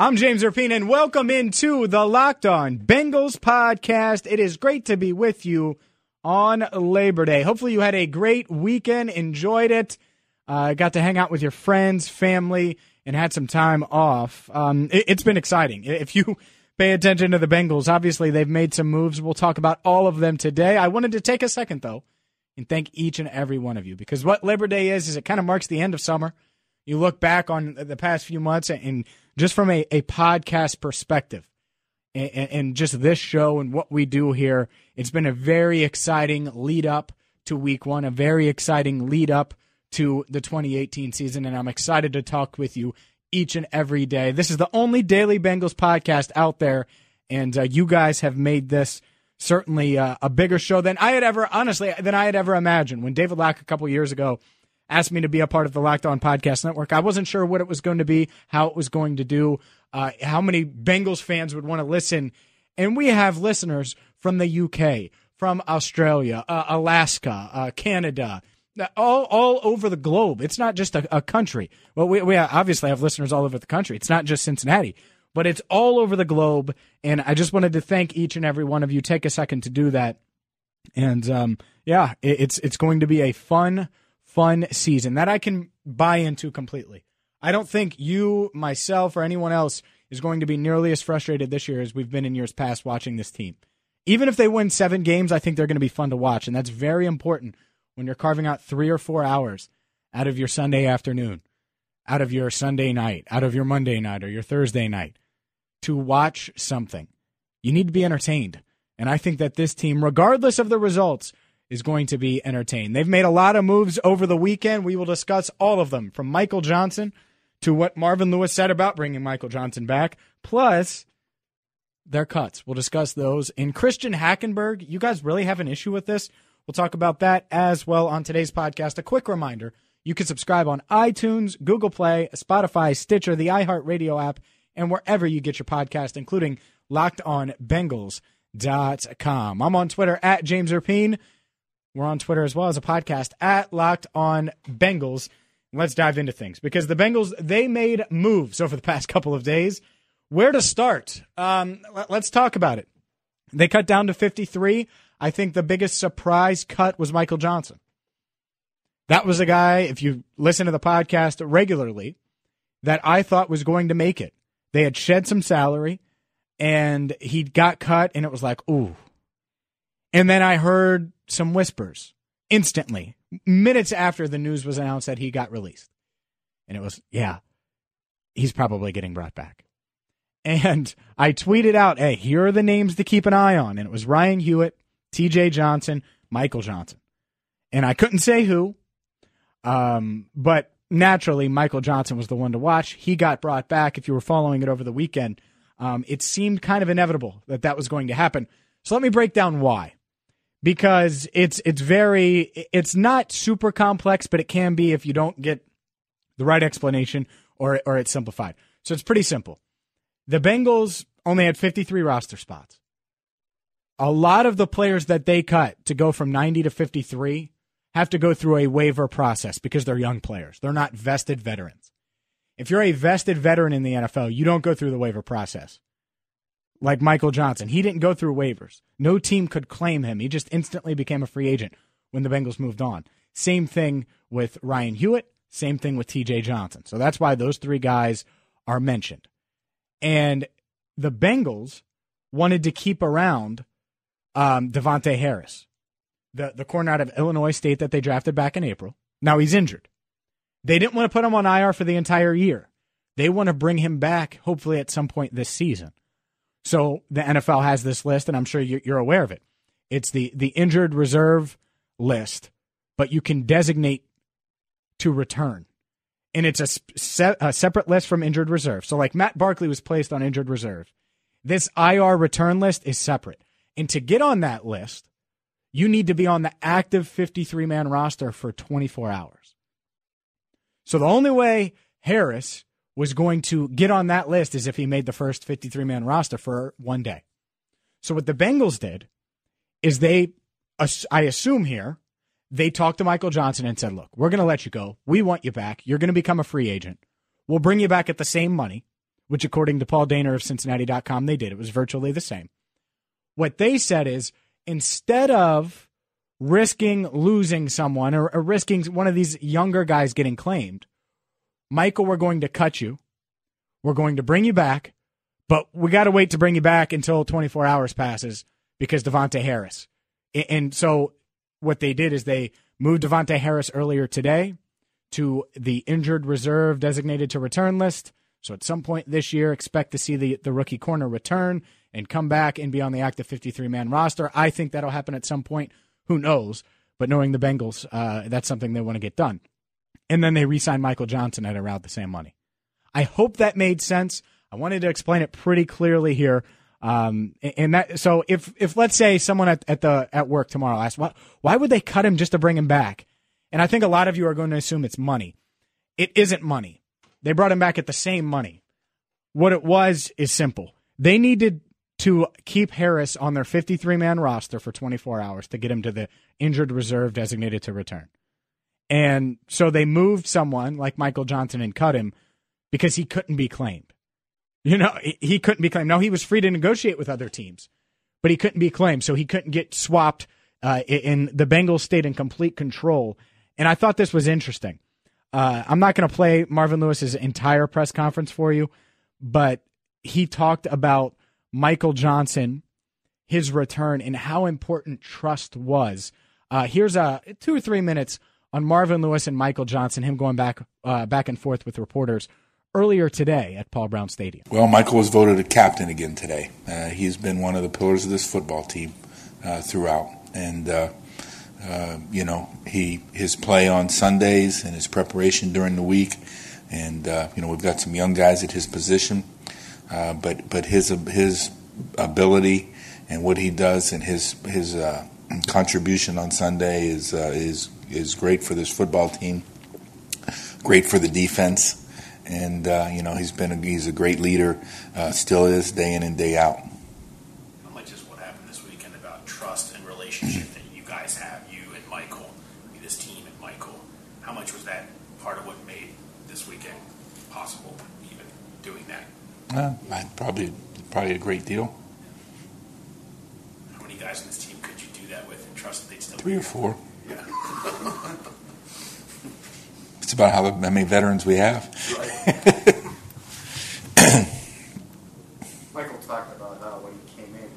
I'm James Rapien, and welcome into the Locked On Bengals podcast. It is great to be with you on Labor Day. Hopefully, you had a great weekend, enjoyed it, uh, got to hang out with your friends, family, and had some time off. Um, it, it's been exciting. If you pay attention to the Bengals, obviously they've made some moves. We'll talk about all of them today. I wanted to take a second, though, and thank each and every one of you because what Labor Day is, is it kind of marks the end of summer. You look back on the past few months and just from a, a podcast perspective and, and just this show and what we do here, it's been a very exciting lead up to week one, a very exciting lead up to the 2018 season. And I'm excited to talk with you each and every day. This is the only daily Bengals podcast out there. And uh, you guys have made this certainly uh, a bigger show than I had ever, honestly, than I had ever imagined. When David Locke a couple years ago asked me to be a part of the Locked On Podcast Network. I wasn't sure what it was going to be, how it was going to do, uh, how many Bengals fans would want to listen. And we have listeners from the UK, from Australia, uh, Alaska, uh, Canada, all all over the globe. It's not just a, a country. Well, we, we obviously have listeners all over the country. It's not just Cincinnati, but it's all over the globe. And I just wanted to thank each and every one of you. Take a second to do that. And um, yeah, it, it's it's going to be a fun fun season that I can buy into completely. I don't think you, myself, or anyone else is going to be nearly as frustrated this year as we've been in years past watching this team. Even if they win seven games, I think they're going to be fun to watch. And that's very important when you're carving out three or four hours out of your Sunday afternoon, out of your Sunday night, out of your Monday night or your Thursday night to watch something. You need to be entertained. And I think that this team, regardless of the results, is going to be entertained. They've made a lot of moves over the weekend. We will discuss all of them from Michael Johnson to what Marvin Lewis said about bringing Michael Johnson back, plus their cuts. We'll discuss those. In Christian Hackenberg, you guys really have an issue with this? We'll talk about that as well on today's podcast. A quick reminder you can subscribe on iTunes, Google Play, Spotify, Stitcher, the iHeartRadio app, and wherever you get your podcast, including Locked On Bengals.com. I'm on Twitter at James Rapien. We're on Twitter as well as a podcast at Locked On Bengals. Let's dive into things because the Bengals they made moves over the past couple of days. Where to start? Um, let's talk about it. They cut down to 53. I think the biggest surprise cut was Michael Johnson. That was a guy, if you listen to the podcast regularly, that I thought was going to make it. They had shed some salary and he got cut, and it was like, ooh. And then I heard some whispers instantly, minutes after the news was announced that he got released. And it was, yeah, he's probably getting brought back. And I tweeted out, hey, here are the names to keep an eye on. And it was Ryan Hewitt, TJ Johnson, Michael Johnson. And I couldn't say who, um, but naturally, Michael Johnson was the one to watch. He got brought back. If you were following it over the weekend, um, it seemed kind of inevitable that that was going to happen. So let me break down why because it's it's very it's not super complex, but it can be if you don't get the right explanation or or it's simplified. So it's pretty simple. The Bengals only had 53 roster spots. A lot of the players that they cut to go from 90 to 53 have to go through a waiver process because they're young players. They're not vested veterans. If you're a vested veteran in the NFL, you don't go through the waiver process like Michael Johnson. He didn't go through waivers. No team could claim him. He just instantly became a free agent when the Bengals moved on. Same thing with Ryan Hewitt. Same thing with TJ Johnson. So that's why those three guys are mentioned. And the Bengals wanted to keep around um, Davontae Harris, the, the corner out of Illinois State that they drafted back in April. Now he's injured. They didn't want to put him on IR for the entire year. They want to bring him back, hopefully, at some point this season. So the NFL has this list, and I'm sure you're aware of it. It's the the injured reserve list, but you can designate to return, and it's a, se- a separate list from injured reserve. So like Matt Barkley was placed on injured reserve. This IR return list is separate, and to get on that list, you need to be on the active 53 man roster for 24 hours. So the only way Harris was going to get on that list as if he made the first 53 man roster for one day. So what the Bengals did is they, I assume here, they talked to Michael Johnson and said, look, we're going to let you go. We want you back. You're going to become a free agent. We'll bring you back at the same money. which according to Paul Dehner of Cincinnati.com, they did. It was virtually the same. What they said is instead of risking losing someone or, or risking one of these younger guys getting claimed, Michael, we're going to cut you. We're going to bring you back, but we got to wait to bring you back until 24 hours passes because Davontae Harris. And so what they did is they moved Davontae Harris earlier today to the injured reserve designated to return list. So at some point this year, expect to see the, the rookie corner return and come back and be on the active 53 man roster. I think that'll happen at some point. Who knows? But knowing the Bengals, uh, that's something they want to get done. And then they re signed Michael Johnson at around the same money. I hope that made sense. I wanted to explain it pretty clearly here. Um, and that so if if let's say someone at, at the at work tomorrow asks why why would they cut him just to bring him back? And I think a lot of you are going to assume it's money. It isn't money. They brought him back at the same money. What it was is simple. They needed to keep Harris on their 53 man roster for 24 hours to get him to the injured reserve designated to return. And so they moved someone like Michael Johnson and cut him because he couldn't be claimed. You know, he couldn't be claimed. Now, he was free to negotiate with other teams, but he couldn't be claimed. So he couldn't get swapped. Uh, in the Bengals stayed in complete control. And I thought this was interesting. Uh, I'm not going to play Marvin Lewis's entire press conference for you, but he talked about Michael Johnson, his return, and how important trust was. Uh, here's a two or three minutes on Marvin Lewis and Michael Johnson, him going back uh, back and forth with reporters earlier today at Paul Brown Stadium. Well, Michael was voted a captain again today. Uh, he's been one of the pillars of this football team uh, throughout, and uh, uh, you know he his play on Sundays and his preparation during the week, and uh, you know we've got some young guys at his position, but but his his ability and what he does and his his contribution on Sunday is is is great for this football team, great for the defense, and uh, you know he's been a, he's a great leader, uh, still is day in and day out. How much is what happened this weekend about trust and relationship that you guys have, you and Michael, this team and Michael? How much was that part of what made this weekend possible, even doing that? Uh, probably probably a great deal. How many guys in this team could you do that with and trust that they'd still three or four? Yeah. it's about how, how many veterans we have. Michael talked about how when he came in,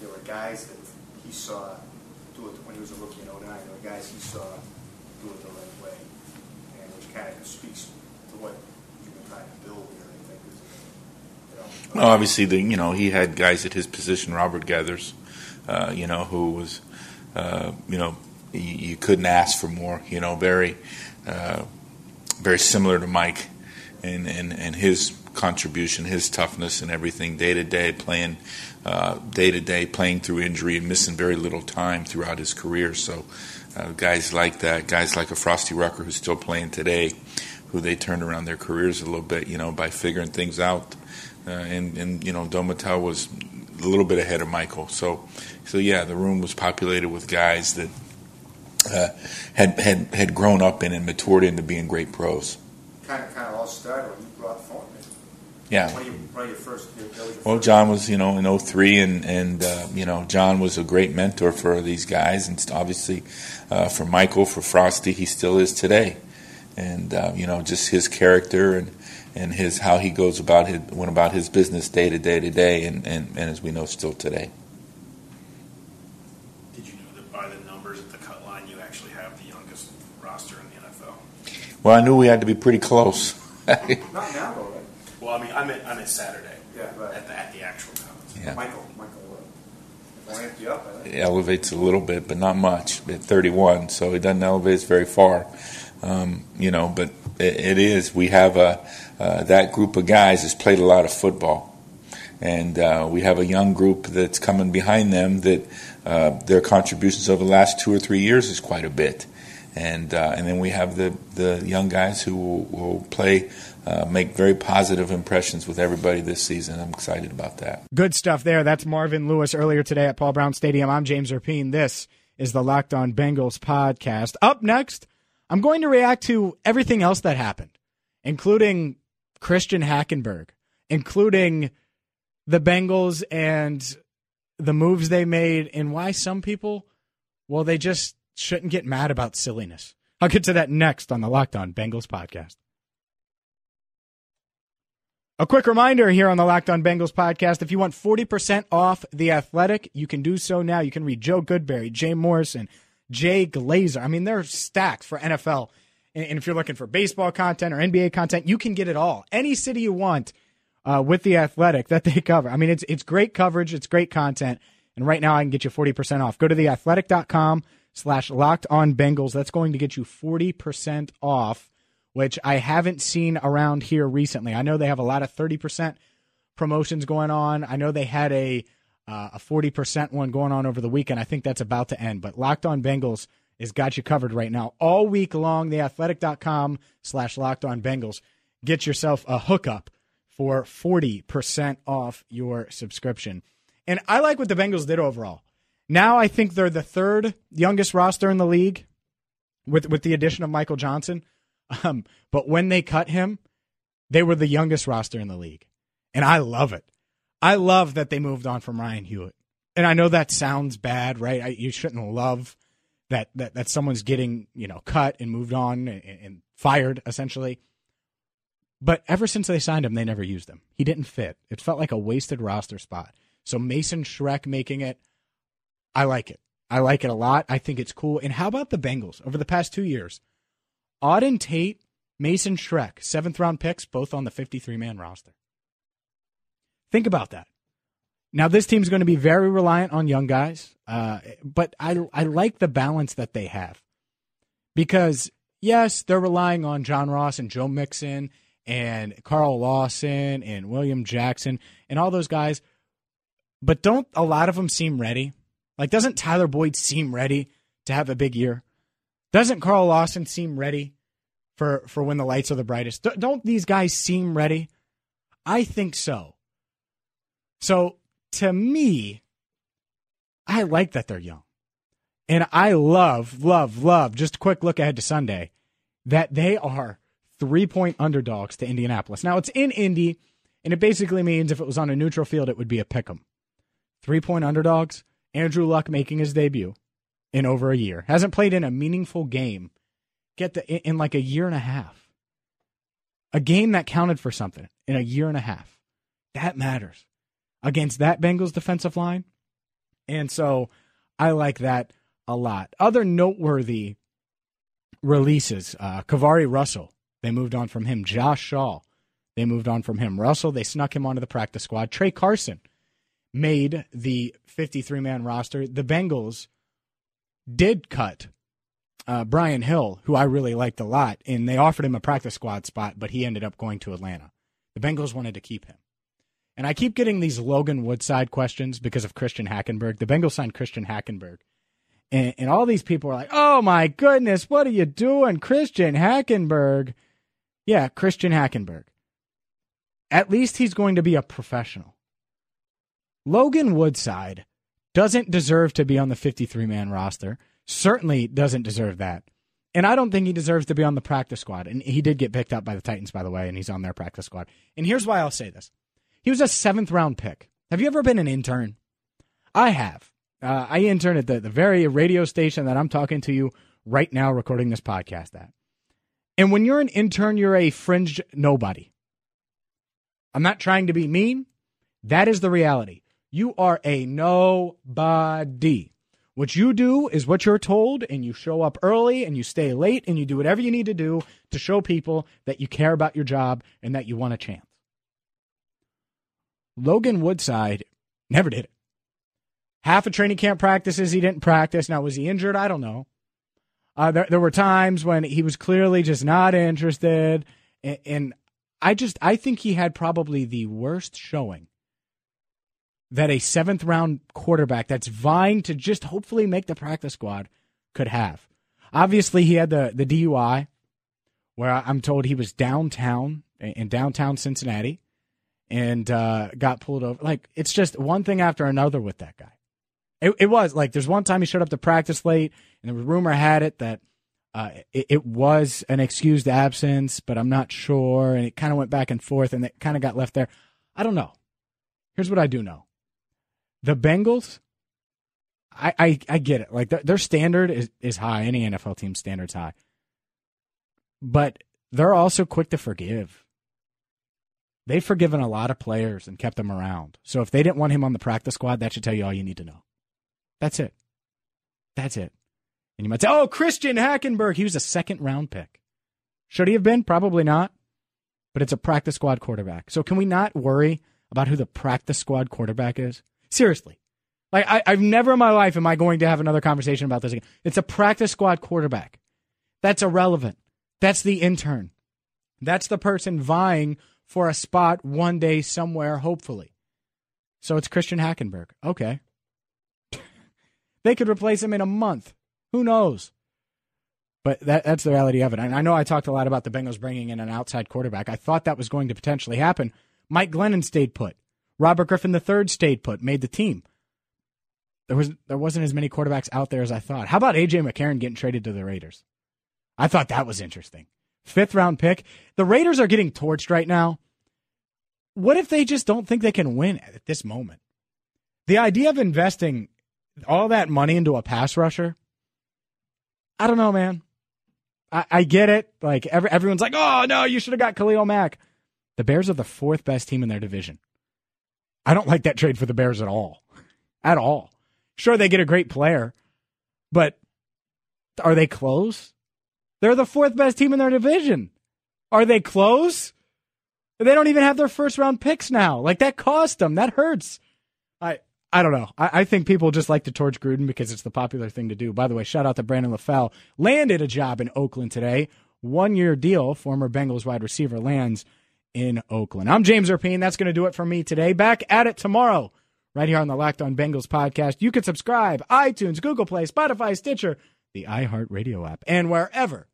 there were guys that he saw do it when he was a rookie in 09. There were guys he saw do it the right way, and which kind of speaks to what you've been trying to build here. I think. You know, well, obviously, the you know he had guys at his position, Robert Geathers, uh, you know, who was, uh, you know, you, you, couldn't ask for more. You know, very, uh, very similar to Mike, and and and his contribution, his toughness, and everything day to day, playing day to day, playing through injury and missing very little time throughout his career. So, uh, guys like that, guys like a Frosty Rucker who's still playing today, who they turned around their careers a little bit, you know, by figuring things out. Uh, and and you know, Domatel was a little bit ahead of Michael. So, so yeah, the room was populated with guys that uh, had had had grown up in and matured into being great pros. Kind of, kind of all started when you brought Thornton. Yeah. When you, when your first, well, first John was, you know, in 03, and, and uh, you know, John was a great mentor for these guys, and obviously uh, for Michael, for Frosty, he still is today. And, uh, you know, just his character and, and his how he goes about his, went about his business day to day to day, and, and, and as we know, still today. Did you know that by the numbers at the cut line, you actually have the youngest roster in the NFL? Well, I knew we had to be pretty close. Not now, though, right? Well, I mean, I meant, I meant Saturday. Yeah, right. At the, at the actual cuts. Yeah. Michael, Michael, uh, ramped you up, I think. It elevates a little bit, but not much at 31, so it doesn't elevate us very far. Um, you know, but it, it is. We have a uh, that group of guys has played a lot of football, and uh, we have a young group that's coming behind them that uh, their contributions over the last two or three years is quite a bit, and uh, and then we have the the young guys who will, will play. Uh, make very positive impressions with everybody this season. I'm excited about that. Good stuff there. That's Marvin Lewis earlier today at Paul Brown Stadium. I'm James Rapien. This is the Locked On Bengals podcast. Up next, I'm going to react to everything else that happened, including Christian Hackenberg including the Bengals and the moves they made, and why some people, well, they just shouldn't get mad about silliness. I'll get to that next on the Locked On Bengals podcast. A quick reminder here on the Locked On Bengals podcast if you want 40% off The Athletic, you can do so now. You can read Joe Goodberry, Jay Morrison, Jay Glazer. I mean, they're stacked for NFL. And if you're looking for baseball content or NBA content, you can get it all. Any city you want uh, with The Athletic that they cover. I mean, it's, it's great coverage, it's great content. And right now, I can get you 40% off. Go to theathletic.com slash locked on Bengals. That's going to get you 40% off which I haven't seen around here recently. I know they have a lot of 30% promotions going on. I know they had a uh, a 40% one going on over the weekend. I think that's about to end. But Locked On Bengals has got you covered right now. All week long, theathletic.com slash locked on Bengals. Get yourself a hookup for 40% off your subscription. And I like what the Bengals did overall. Now I think they're the third youngest roster in the league with, with the addition of Michael Johnson. Um, but when they cut him, they were the youngest roster in the league. And I love it. I love that they moved on from Ryan Hewitt. And I know that sounds bad, right? I, you shouldn't love that, that that someone's getting, you know, cut and moved on and, and fired essentially. But ever since they signed him, they never used him. He didn't fit. It felt like a wasted roster spot. So Mason Schreck making it, I like it. I like it a lot. I think it's cool. And how about the Bengals over the past two years? Auden Tate, Mason Schreck, seventh round picks, both on the 53 man roster. Think about that. Now, this team's going to be very reliant on young guys, uh, but I, I like the balance that they have. Because, yes, they're relying on John Ross and Joe Mixon and Carl Lawson and William Jackson and all those guys, but don't a lot of them seem ready? Like, doesn't Tyler Boyd seem ready to have a big year? Doesn't Carl Lawson seem ready for, for when the lights are the brightest? Don't these guys seem ready? I think so. So to me, I like that they're young. And I love, love, love, just a quick look ahead to Sunday, that they are three point underdogs to Indianapolis. Now it's in Indy, and it basically means if it was on a neutral field, it would be a pick 'em. Three point underdogs. Andrew Luck making his debut in over a year. Hasn't played in a meaningful game. Get the in like a year and a half. A game that counted for something in a year and a half. That matters against that Bengals defensive line. And so I like that a lot. Other noteworthy releases, uh, KeiVarae Russell, they moved on from him. Josh Shaw, they moved on from him. Russell, they snuck him onto the practice squad. Trey Carson made the 53 man roster. The Bengals did cut uh, Brian Hill, who I really liked a lot, and they offered him a practice squad spot, but he ended up going to Atlanta. The Bengals wanted to keep him. And I keep getting these Logan Woodside questions because of Christian Hackenberg. The Bengals signed Christian Hackenberg. And, and all these people are like, oh my goodness, what are you doing, Christian Hackenberg? Yeah, Christian Hackenberg. At least he's going to be a professional. Logan Woodside doesn't deserve to be on the 53 man roster. Certainly doesn't deserve that. And I don't think he deserves to be on the practice squad. And he did get picked up by the Titans, by the way, and he's on their practice squad. And here's why I'll say this he was a seventh round pick. Have you ever been an intern? I have. Uh, I interned at the, the very radio station that I'm talking to you right now, recording this podcast at. And when you're an intern, you're a fringe nobody. I'm not trying to be mean. That is the reality. You are a nobody. What you do is what you're told, and you show up early and you stay late and you do whatever you need to do to show people that you care about your job and that you want a chance. Logan Woodside never did it. Half of training camp practices he didn't practice. Now, was he injured? I don't know. Uh, there, there were times when he was clearly just not interested. And, and I just, I think he had probably the worst showing that a seventh round quarterback that's vying to just hopefully make the practice squad could have. Obviously, he had the, the DUI where I'm told he was downtown in downtown Cincinnati and uh, got pulled over. Like, it's just one thing after another with that guy. It, it, was like there's one time he showed up to practice late, and the rumor had it that uh, it, it, was an excused absence, but I'm not sure. And it kind of went back and forth, and it kind of got left there. I don't know. Here's what I do know. The Bengals, I I, I get it. Like their, their standard is, is high. Any NFL team standard's high. But they're also quick to forgive. They've forgiven a lot of players and kept them around. So if they didn't want him on the practice squad, that should tell you all you need to know. That's it. That's it. And you might say, oh, Christian Hackenberg, he was a second round pick. Should he have been? Probably not. But it's a practice squad quarterback. So can we not worry about who the practice squad quarterback is? Seriously. Like I, I've never in my life am I going to have another conversation about this again. It's a practice squad quarterback. That's irrelevant. That's the intern. That's the person vying for a spot one day somewhere, hopefully. So it's Christian Hackenberg. Okay. they could replace him in a month. Who knows? But that, that's the reality of it. And I know I talked a lot about the Bengals bringing in an outside quarterback. I thought that was going to potentially happen. Mike Glennon stayed put. Robert Griffin III stayed put, made the team. There was there wasn't as many quarterbacks out there as I thought. How about AJ McCarron getting traded to the Raiders? I thought that was interesting. Fifth round pick. The Raiders are getting torched right now. What if they just don't think they can win at this moment? The idea of investing all that money into a pass rusher, I don't know, man. I, I get it. Like every, everyone's like, oh no, you should have got Khalil Mack. The Bears are the fourth best team in their division. I don't like that trade for the Bears at all. At all. Sure, they get a great player, but are they close? They're the fourth best team in their division. Are they close? They don't even have their first round picks now. Like that cost them. That hurts. I I don't know. I, I think people just like to torch Gruden because it's the popular thing to do. By the way, shout out to Brandon LaFell. Landed a job in Oakland today. One year deal. Former Bengals wide receiver lands in Oakland. I'm James Rapien. That's going to do it for me today. Back at it tomorrow, right here on the Locked On Bengals podcast. You can subscribe iTunes, Google Play, Spotify, Stitcher, the iHeartRadio app, and wherever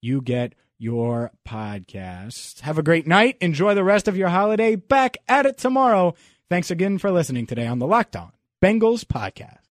you get your podcast. Have a great night. Enjoy the rest of your holiday. Back at it tomorrow. Thanks again for listening today on the Locked On Bengals podcast.